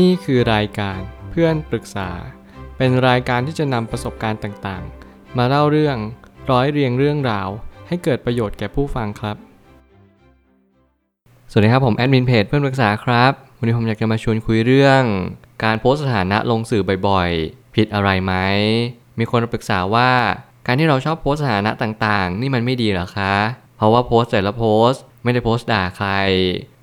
นี่คือรายการเพื่อนปรึกษา เป็นรายการที่จะนำประสบการณ์ต่างๆ มาเล่าเรื่องร้อยเรียงเรื่องราว ให้เกิดประโยชน์แก่ผู้ฟังครับ สวัสดีครับผมแอดมินเพจเพื่อนปรึกษาครับ วันนี้ผมอยากจะมาชวนคุยเรื่อง การโพสต์สถานะลงสื่อบ่อยๆ ผิดอะไรไหม มีคนปรึกษาว่า การที่เราชอบโพสต์สถานะต่างๆ นี่มันไม่ดีหรอคะ เพราะว่าโพสต์แต่ละโพสต์ไม่ได้โพสต์ด่าใคร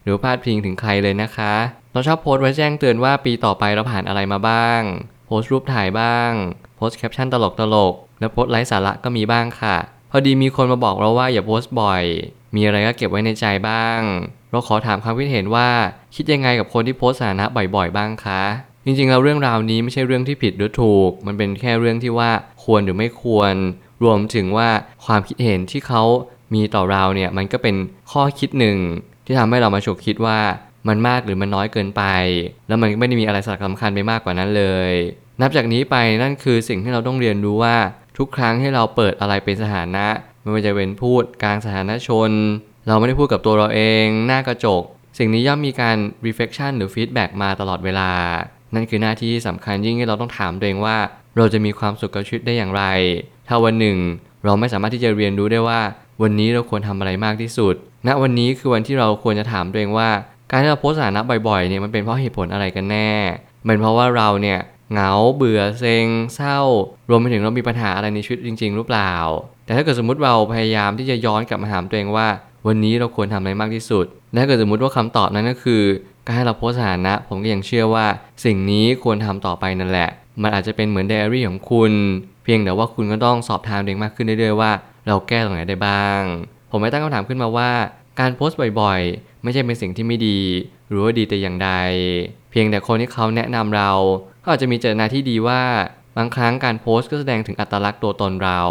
หรือพาดพิงถึงใครเลยนะคะ เราชอบโพสต์ไว้แจ้งเตือนว่าปีต่อไปเราผ่านอะไรมาบ้าง โพสต์รูปถ่ายบ้าง โพสต์แคปชั่นตลกๆแล้วโพสต์ไร้สาระก็มีบ้างค่ะ พอดีมีคนมาบอกเราว่าอย่าโพสต์บ่อย มีอะไรก็เก็บไว้ในใจบ้าง เราขอถามความคิดเห็นว่า คิดยังไงกับคนที่โพสต์สถานะบ่อยๆ บ้างคะจริงๆแล้วเรื่องราวนี้ไม่ใช่เรื่องที่ผิดหรือถูก มันเป็นแค่เรื่องที่ว่าควรหรือไม่ควร รวมถึงว่าความคิดเห็นที่เขามีต่อเราเนี่ยมันก็เป็นข้อคิดหนึ่ง ที่ทำให้เรามาฉุกคิดว่า มันมากหรือมันน้อยเกินไป แล้วมันไม่ได้มีอะไรสำคัญไปมากกว่านั้นเลย นับจากนี้ไปนั่นคือสิ่งที่เราต้องเรียนรู้ว่าทุกครั้งที่เราเปิดอะไรเป็นสถานะ ไม่ว่าจะเป็นพูดกลางสถานะชน เราไม่ได้พูดกับตัวเราเอง หน้ากระจก สิ่งนี้ย่อมมีการ reflection หรือ feedback มาตลอดเวลา นั่นคือหน้าที่สำคัญยิ่งที่เราต้องถามตัวเองว่า เราจะมีความสุขกับชีวิตได้อย่างไร ถ้าวันหนึ่ง เราไม่สามารถที่จะเรียนรู้ได้ว่า วันนี้เราควรทำอะไรมากที่สุดณวันนี้คือวันที่เราควรจะถามตัวเองว่า การที่เราโพสสถานะบ่อยๆเนี่ยมันเป็นเพราะเหตุผลอะไรกันแน่เป็นเพราะว่าเราเนี่ยเหงาเบื่อเซ็งเศร้า รวมไปถึงเรามีปัญหาอะไรในชีวิตจริง ๆ หรือเปล่า แต่ถ้าเกิดสมมติเราพยายามที่จะย้อนกลับมาถามตัวเองว่า วันนี้เราควรทำอะไรมากที่สุดและถ้าเกิดสมมติว่าคำตอบนั้นก็คือ การให้เราโพสสถานะ ผมก็ยังเชื่อว่า สิ่งนี้ควรทำต่อไปนั่นแหละ มันอาจจะเป็นเหมือนไดอารี่ของคุณ เพียงแต่ว่าคุณก็ต้องสอบถามตัวเองมากขึ้นเรื่อยๆว่า เราแก้ตรงไหนได้บ้าง ผมไม่ตั้งคำถามขึ้นมาว่า การโพสต์บ่อยๆ ไม่ใช่เป็นสิ่งที่ไม่ดี หรือว่าดีแต่อย่างใด เพียงแต่คนที่เขาแนะนำเราก็อาจจะมีเจตนาที่ดีว่าบางครั้งการโพสต์ก็แสดงถึงอัตลักษณ์ตัวตนเรา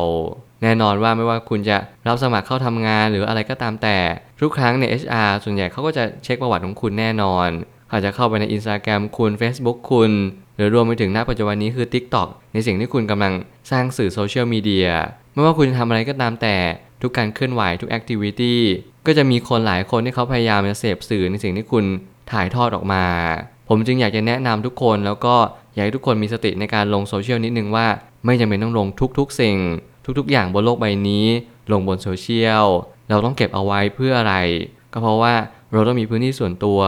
แน่นอนว่าไม่ว่าคุณจะรับสมัครเข้าทำงานหรืออะไรก็ตามแต่ ทุกครั้งใน HR ส่วนใหญ่เขาก็จะเช็คประวัติของคุณแน่นอนอาจจะเข้าไปใน Instagram คุณ Facebook คุณ หรือรวมไปถึงณปัจจุบันนี้คือ TikTok ในสิ่งที่คุณกำลังสร้างสื่อโซเชียลมีเดีย ไม่ว่าคุณจะทำอะไรก็ตามแต่ทุกการเคลื่อนไหวทุก activity ก็จะมีคนหลายคนที่เขาพยายามจะเสพสื่อในสิ่งที่คุณถ่ายทอดออกมา ผมจึงอยากจะแนะนำทุกคนแล้วก็อยากให้ทุกคนมีสติในการลงโซเชียลนิดนึงว่า ไม่จำเป็นต้องลงทุกๆ สิ่ง ทุกๆ อย่างบนโลกใบนี้ ลงบนโซเชียลเราต้องเก็บเอาไว้เพื่ออะไร ก็เพราะว่าเราต้องมีพื้นที่ส่วนตัว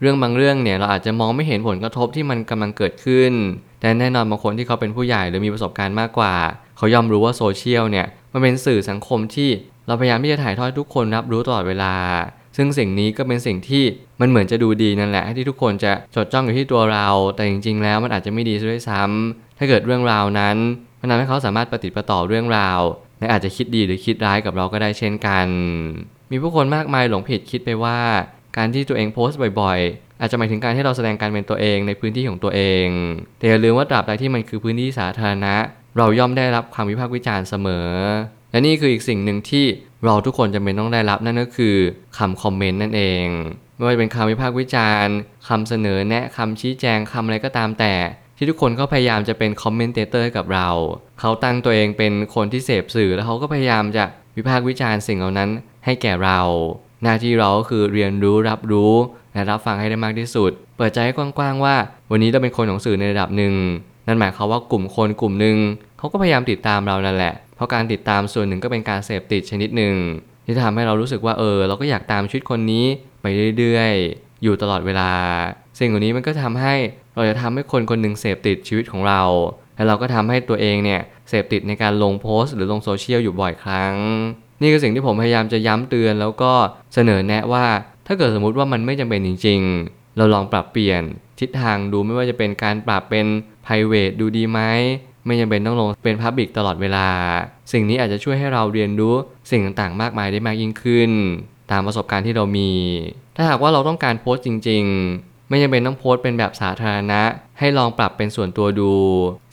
เรื่องบางเรื่องเนี่ยเราอาจจะมองไม่เห็นผลกระทบที่มันกำลังเกิดขึ้น แต่แน่นอนบางคนที่เขาเป็นผู้ใหญ่หรือมีประสบการณ์มากกว่า เขายอมรู้ว่าโซเชียลเนี่ยมันเป็นสื่อสังคมที่เราพยายามที่จะถ่ายทอดทุกคนรับรู้ตลอดเวลา ซึ่งสิ่งนี้ก็เป็นสิ่งที่มันเหมือนจะดูดีนั่นแหละที่ทุกคนจะจดจ้องอยู่ที่ตัวเรา แต่จริง ๆ แล้วมันอาจจะไม่ดีซะด้วยซ้ำถ้าเกิดเรื่องราวนั้นมันทำให้เขาสามารถปฏิประต่อเรื่องราวและอาจจะคิดดีหรือคิดร้ายกับเราก็ได้เช่นกัน มีผู้คนมากมายหลงผิดคิดไปว่า การที่ตัวเองโพสต์บ่อย ๆ อาจจะหมายถึงการที่เราแสดงการเป็นตัวเองในพื้นที่ของตัวเอง แต่อย่าลืมว่าตราบใดที่มันคือพื้นที่สาธารณะ เราย่อมได้รับความวิพากษ์วิจารณ์เสมอ และนี่คืออีกสิ่งหนึ่งที่เราทุกคนจำเป็นต้องได้รับนั่นก็คือคำคอมเมนต์นั่นเองไม่ว่าจะเป็นคำวิพากษ์วิจารณ์คำเสนอแนะคำชี้แจงคำอะไรก็ตามแต่ ที่ทุกคนก็พยายามจะเป็น commentator กับเรา เขาตั้งตัวเองเป็นคนที่เสพสื่อแล้วเขาก็พยายามจะวิพากษ์วิจารณ์สิ่งเหล่านั้นให้แก่เรา หน้าที่เราก็คือเรียนรู้รับรู้และรับฟังให้ได้มากที่สุด เปิดใจให้กว้างๆว่า วันนี้เราเป็นคนของสื่อในระดับหนึ่ง นั่นหมายความว่ากลุ่มคนกลุ่มหนึ่งเขาก็พยายามติดตามเรานั่นแหละ เพราะการติดตามส่วนหนึ่งก็เป็นการเสพติดชนิดหนึ่งที่ทำให้เรารู้สึกว่าเออ เราก็อยากตามชีวิตคนนี้ไปเรื่อยๆ อยู่ตลอดเวลา สิ่งเหล่านี้มันก็ทำให้เราจะทำให้คนคนหนึ่งเสพติดชีวิตของเรา และเราก็ทำให้ตัวเองเนี่ยเสพติดในการลงโพสต์ หรือลงโซเชียลอยู่บ่อยครั้ง นี่คือสิ่งที่ผมพยายามจะย้ำเตือนแล้วก็เสนอแนะว่า ถ้าเกิดสมมุติว่ามันไม่จำเป็นจริง ๆ เราลองปรับเปลี่ยนทิศทางดูไม่ว่าจะเป็นการปรับเป็น private ดูดีไหมไม่จำเป็นต้องลงเป็น Public ตลอดเวลา สิ่งนี้อาจจะช่วยให้เราเรียนรู้สิ่งต่างๆ มากมายได้มากยิ่งขึ้น ตามประสบการณ์ที่เรามี ถ้าหากว่าเราต้องการโพสต์จริง ๆ ไม่จำเป็นต้องโพสต์เป็นแบบสาธารณะ ให้ลองปรับเป็นส่วนตัวดู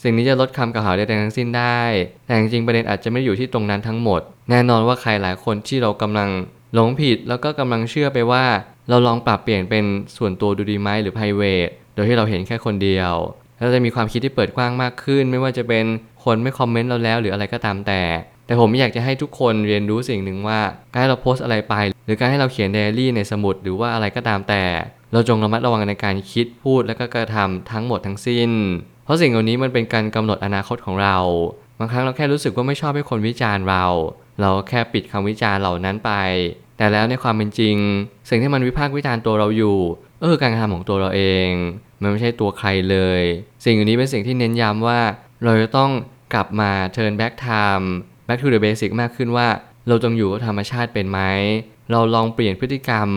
สิ่งนี้จะลดคำกล่าวหาใดๆทั้งสิ้นได้ แต่จริงๆประเด็นอาจจะไม่อยู่ที่ตรงนั้นทั้งหมด แน่นอนว่าใครหลายคนที่เรากำลังหลงผิดแล้วก็กำลังเชื่อไปว่า เราลองปรับเปลี่ยนเป็นส่วนตัวดูดีไหมหรือ private โดยที่เราเห็นแค่คนเดียว เราจะมีความคิดที่เปิดกว้างมากขึ้น ไม่ว่าจะเป็นคนไม่คอมเมนต์เราแล้วหรืออะไรก็ตามแต่ แต่ผมอยากจะให้ทุกคนเรียนรู้สิ่งหนึ่งว่าการให้เราโพสต์อะไรไป หรือการให้เราเขียนไดอารี่ในสมุดหรือว่าอะไรก็ตามแต่ เราจงระมัดระวังในการคิดพูดและก็กระทำทั้งหมดทั้งสิ้น เพราะสิ่งเหล่านี้มันเป็นการกำหนดอนาคตของเราบางครั้งเราแค่รู้สึกว่าไม่ชอบให้คนวิจารณ์เรา เราแค่ปิดคำวิจารณ์เหล่านั้นไป แต่แล้วในความเป็นจริง สิ่งที่มันวิพากษ์วิจารณ์ตัวเราอยู่ก็คือการกระทำของตัวเราเอง มันไม่ใช่ตัวใครเลย สิ่งเหล่านี้เป็นสิ่งที่เน้นย้ำว่า เราจะต้องกลับมา turn back time back to the basic มากขึ้นว่า เราจงอยู่กับธรรมชาติเป็นไหม เราลองเปลี่ยนพฤติกรรม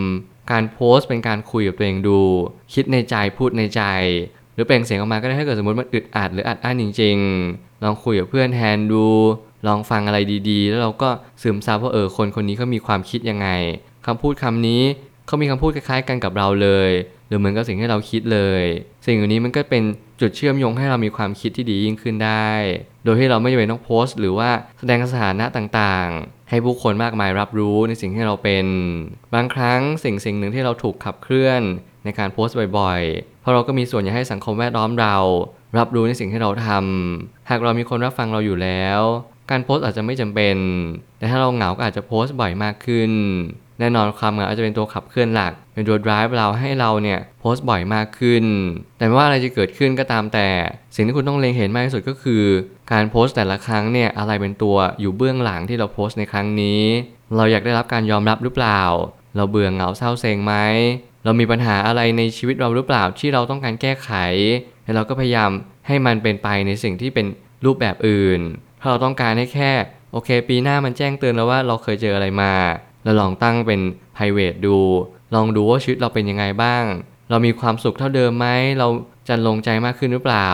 การโพสต์เป็นการคุยกับตัวเองดู คิดในใจพูดในใจ หรือเปล่งเสียงออกมาก็ได้ถ้าเกิดสมมติมันอึดอัดหรืออัดอั้นจริง ๆ ลองคุยกับเพื่อนแทนดู ลองฟังอะไรดี ๆ แล้วเราก็ซึมซับว่าเออคนคนนี้เขามีความคิดยังไงคำพูดคำนี้เขามีคำพูดคล้ายๆกันกับเราเลย หรือเหมือนกับสิ่งที่เราคิดเลย สิ่งเหล่านี้มันก็เป็นจุดเชื่อมโยงให้เรามีความคิดที่ดียิ่งขึ้นได้ โดยที่เราไม่จำเป็นต้องโพสต์ หรือว่าแสดงสถานะต่างๆ ให้ผู้คนมากมายรับรู้ในสิ่งที่เราเป็น บางครั้งสิ่งสิ่งหนึ่งที่เราถูกขับเคลื่อนในการโพสต์บ่อยๆ เพราะเราก็มีส่วนอยากให้สังคมแวดล้อมเรา รับรู้ในสิ่งที่เราทำหากเรามีคนรับฟังเราอยู่แล้ว การโพสต์อาจจะไม่จำเป็น แต่ถ้าเราเหงาก็อาจจะโพสต์บ่อยมากขึ้น แน่นอนความเหงาอาจจะเป็นตัวขับเคลื่อนหลัก เป็นตัว drive เราให้เราเนี่ยโพสต์บ่อยมากขึ้น แต่ไม่ว่าอะไรจะเกิดขึ้นก็ตามแต่ สิ่งที่คุณต้องเล็งเห็นมากที่สุดก็คือ การโพสต์แต่ละครั้งเนี่ยอะไรเป็นตัวอยู่เบื้องหลังที่เราโพสต์ในครั้งนี้ เราอยากได้รับการยอมรับหรือเปล่า เราเบื่อเหงาเศร้าเซ็งไหมเรามีปัญหาอะไรในชีวิตเราหรือเปล่าที่เราต้องการแก้ไข แล้วเราก็พยายามให้มันเป็นไปในสิ่งที่เป็นรูปแบบอื่น เราต้องการให้แค่ โอเค ปีหน้ามันแจ้งเตือนแล้วว่าเราเคยเจออะไรมา เราลองตั้งเป็น private ดู ลองดูว่าชีวิตเราเป็นยังไงบ้าง เรามีความสุขเท่าเดิมไหมเราจะลงใจมากขึ้นหรือเปล่า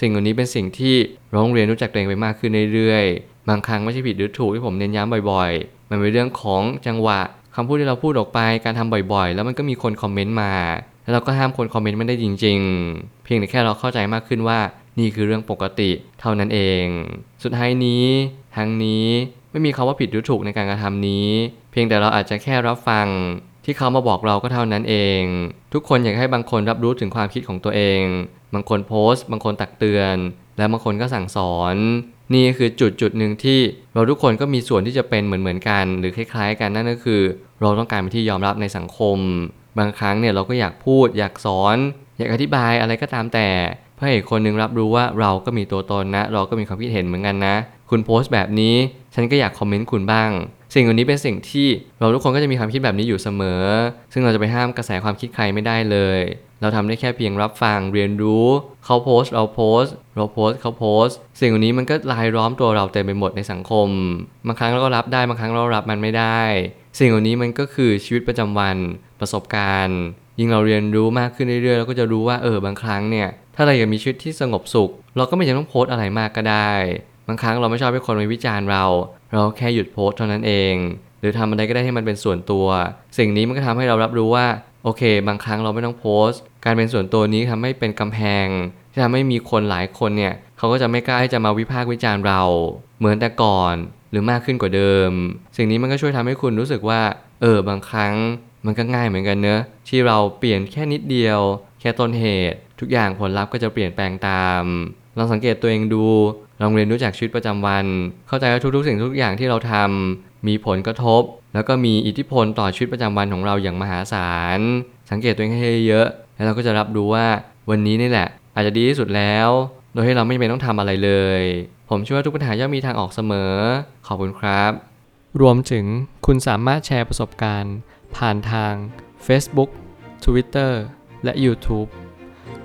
สิ่งเหล่านี้เป็นสิ่งที่เราต้องเรียนรู้จักตัวเองไปมากขึ้นเรื่อยๆบางครั้งไม่ใช่ผิดหรือถูกที่ผมเน้นย้ำบ่อยๆ มันเป็นเรื่องของจังหวะคำพูดที่เราพูดออกไปการทำบ่อยๆ แล้วมันก็มีคนคอมเมนต์มาแล้วเราก็ห้ามคนคอมเมนต์ไมันได้จริง ๆ เพียงแต่แค่เราเข้าใจมากขึ้นว่า นี่คือเรื่องปกติเท่านั้นเอง สุดท้ายนี้ ทั้งนี้ไม่มีคาว่าผิดหรือถูกในการกระทำนี้ เพียงแต่เราอาจจะแค่รับฟัง ที่เขามาบอกเราก็เท่านั้นเอง ทุกคนอยากให้บางคนรับรู้ถึงความคิดของตัวเอง บางคนโพสต์ บางคนตักเตือน และบางคนก็สั่งสอน นี่คือจุดจุดหนึ่งที่เราทุกคนก็มีส่วนที่จะเป็นเหมือนเหมือนกัน หรือคล้ายๆ กันนั่นก็คือ เราต้องการเป็นที่ยอมรับในสังคม บางครั้งเนี่ยเราก็อยากพูด อยากสอน อยากอธิบายอะไรก็ตามแต่ พื่อให้อีกคนนึงรับรู้ว่าเราก็มีตัวตนนะ เราก็มีความคิดเห็นเหมือนกันนะ คุณโพสต์แบบนี้ ฉันก็อยากคอมเมนต์คุณบ้าง สิ่งเหล่านี้เป็นสิ่งที่เราทุกคนก็จะมีความคิดแบบนี้อยู่เสมอ ซึ่งเราจะไปห้ามกระแสความคิดใครไม่ได้เลย เราทำได้แค่เพียงรับฟังเรียนรู้ เขาโพสต์เราโพสต์ เราโพสต์เขาโพสต์ สิ่งเหล่านี้มันก็ลายล้อมตัวเราเต็มไปหมดในสังคมบางครั้งเราก็รับได้บางครั้งเรารับมันไม่ได้ สิ่งเหล่านี้มันก็คือชีวิตประจำวันประสบการณ์ยิ่งเราเรียนรู้มากขึ้นเรื่อยๆเราก็จะรู้ว่าเออบางครั้งเนี่ย ถ้าเราอยากมีชีวิตที่สงบสุข เราก็ไม่จำต้องโพสอะไรมากก็ได้ บางครั้งเราไม่ชอบให้คนมาวิจารณ์เรา เราแค่หยุดโพสเท่านั้นเอง หรือทำอะไรก็ได้ให้มันเป็นส่วนตัว สิ่งนี้มันก็ทำให้เรารับรู้ว่าโอเค บางครั้งเราไม่ต้องโพสต์ การเป็นส่วนตัวนี้ทำให้เป็นกำแพงที่ทำให้มีคนหลายคนเนี่ยเขาก็จะไม่กล้าที่จะมาวิพากษ์วิจารณ์เรา เหมือนแต่ก่อนหรือมากขึ้นกว่าเดิม สิ่งนี้มันก็ช่วยทำให้คุณรู้สึกว่า เออบางครั้งมันก็ง่ายเหมือนกันเนอะที่เราเปลี่ยนแค่นิดเดียว แค่ต้นเหตุ ทุกอย่างผลลัพธ์ก็จะเปลี่ยนแปลงตาม ลองสังเกตตัวเองดู ลองเรียนรู้จากชีวิตประจำวัน เข้าใจว่าทุกๆ สิ่งทุกอย่างที่เราทำมีผลกระทบ แล้วก็มีอิทธิพลต่อชีวิตประจำวันของเราอย่างมหาศาล สังเกตตัวเองให้เยอะ แล้วเราก็จะรับรู้ว่าวันนี้นี่แหละ อาจจะดีที่สุดแล้ว โดยที่เราไม่จำเป็นต้องทำอะไรเลย ผมเชื่อว่าทุกปัญหาย่อมมีทางออกเสมอ ขอบคุณครับ รวมถึงคุณสามารถแชร์ประสบการณ์ ผ่านทาง Facebook Twitter และ YouTube